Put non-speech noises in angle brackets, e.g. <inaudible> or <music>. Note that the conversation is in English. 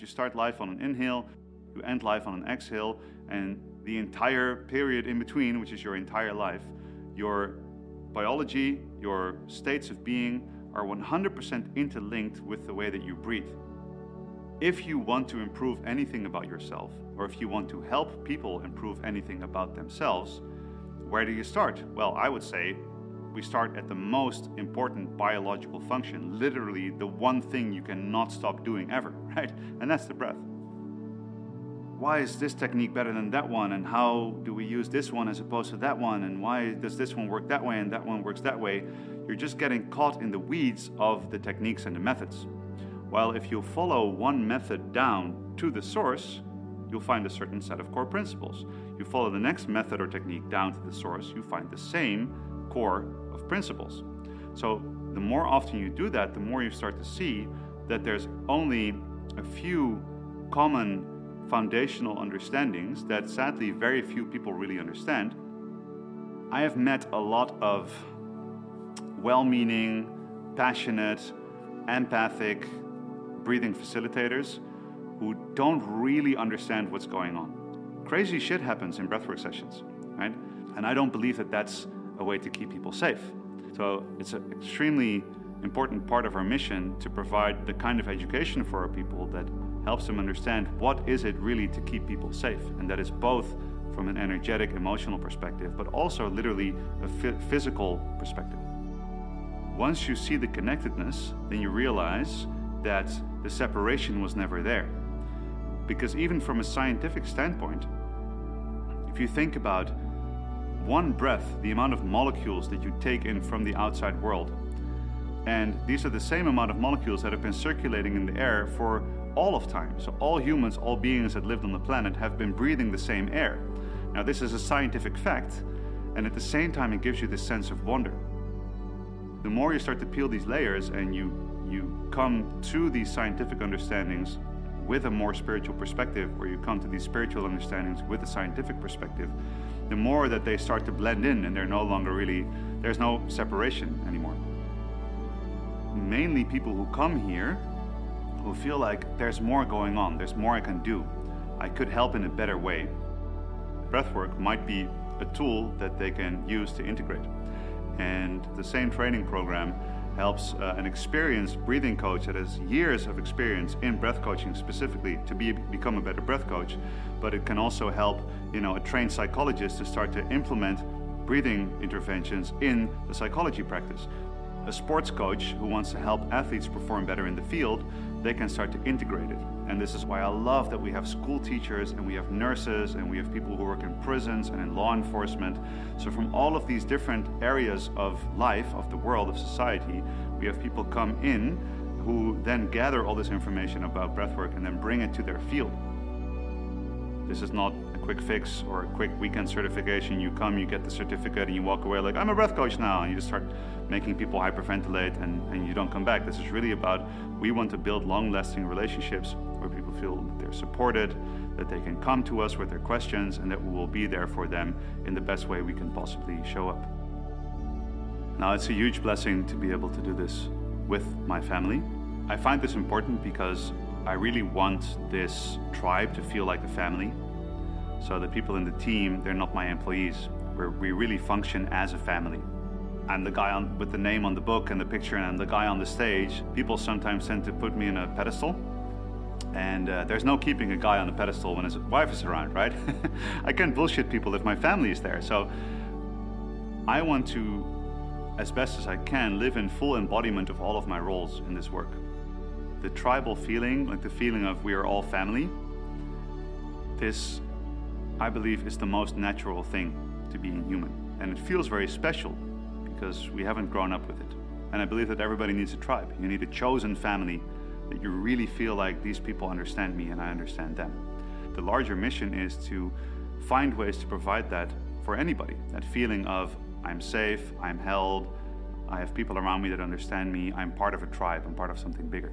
You start life on an inhale, you end life on an exhale, and the entire period in between, which is your entire life, your biology, your states of being are 100% interlinked with the way that you breathe. If you want to improve anything about yourself, or if you want to help people improve anything about themselves, where do you start? Well, I would say we start at the most important biological function, literally the one thing you cannot stop doing ever, <laughs> right? And that's the breath. Why is this technique better than that one? And how do we use this one as opposed to that one? And why does this one work that way and that one works that way? You're just getting caught in the weeds of the techniques and the methods. While if you follow one method down to the source, you'll find a certain set of core principles. You follow the next method or technique down to the source, you find the same core of principles. So the more often you do that, the more you start to see that there's only a few common foundational understandings that sadly very few people really understand. I have met a lot of well meaning, passionate, empathic breathing facilitators who don't really understand what's going on. Crazy shit happens in breathwork sessions, right? And I don't believe that that's a way to keep people safe. So it's an extremely important part of our mission to provide the kind of education for our people that helps them understand what is it really to keep people safe. And that is both from an energetic, emotional perspective, but also literally a physical perspective. Once you see the connectedness, then you realize that the separation was never there. Because even from a scientific standpoint, if you think about one breath, the amount of molecules that you take in from the outside world, and these are the same amount of molecules that have been circulating in the air for all of time. So all humans, all beings that lived on the planet have been breathing the same air. Now this is a scientific fact, and at the same time it gives you this sense of wonder. The more you start to peel these layers and you you come to these scientific understandings with a more spiritual perspective, or you come to these spiritual understandings with a scientific perspective, the more that they start to blend in and they're no longer really, there's no separation anymore. Mainly people who come here who feel like there's more going on, there's more I can do, I could help in a better way. Breathwork might be a tool that they can use to integrate. And the same training program helps uh, an experienced breathing coach that has years of experience in breath coaching specifically to be, become a better breath coach. But it can also help, you know, a trained psychologist to start to implement breathing interventions in the psychology practice. A sports coach who wants to help athletes perform better in the field they can start to integrate it. And this is why I love that we have school teachers and we have nurses and we have people who work in prisons and in law enforcement. So, from all of these different areas of life, of the world, of society, we have people come in who then gather all this information about breathwork and then bring it to their field. This is not a quick fix or a quick weekend certification. You come, you get the certificate, and you walk away like, I'm a breath coach now. And you just start making people hyperventilate and, and you don't come back. This is really about we want to build long lasting relationships where people feel that they're supported, that they can come to us with their questions, and that we will be there for them in the best way we can possibly show up. Now, it's a huge blessing to be able to do this with my family. I find this important because I really want this tribe to feel like a family. So the people in the team, they're not my employees. We're, we really function as a family. I'm the guy on, with the name on the book and the picture, and I'm the guy on the stage. People sometimes tend to put me in a pedestal. And uh, there's no keeping a guy on a pedestal when his wife is around, right? <laughs> I can't bullshit people if my family is there. So I want to, as best as I can, live in full embodiment of all of my roles in this work the tribal feeling, like the feeling of we are all family, this, I believe, is the most natural thing to being human. And it feels very special because we haven't grown up with it. And I believe that everybody needs a tribe. You need a chosen family that you really feel like these people understand me and I understand them. The larger mission is to find ways to provide that for anybody that feeling of I'm safe, I'm held, I have people around me that understand me, I'm part of a tribe, I'm part of something bigger.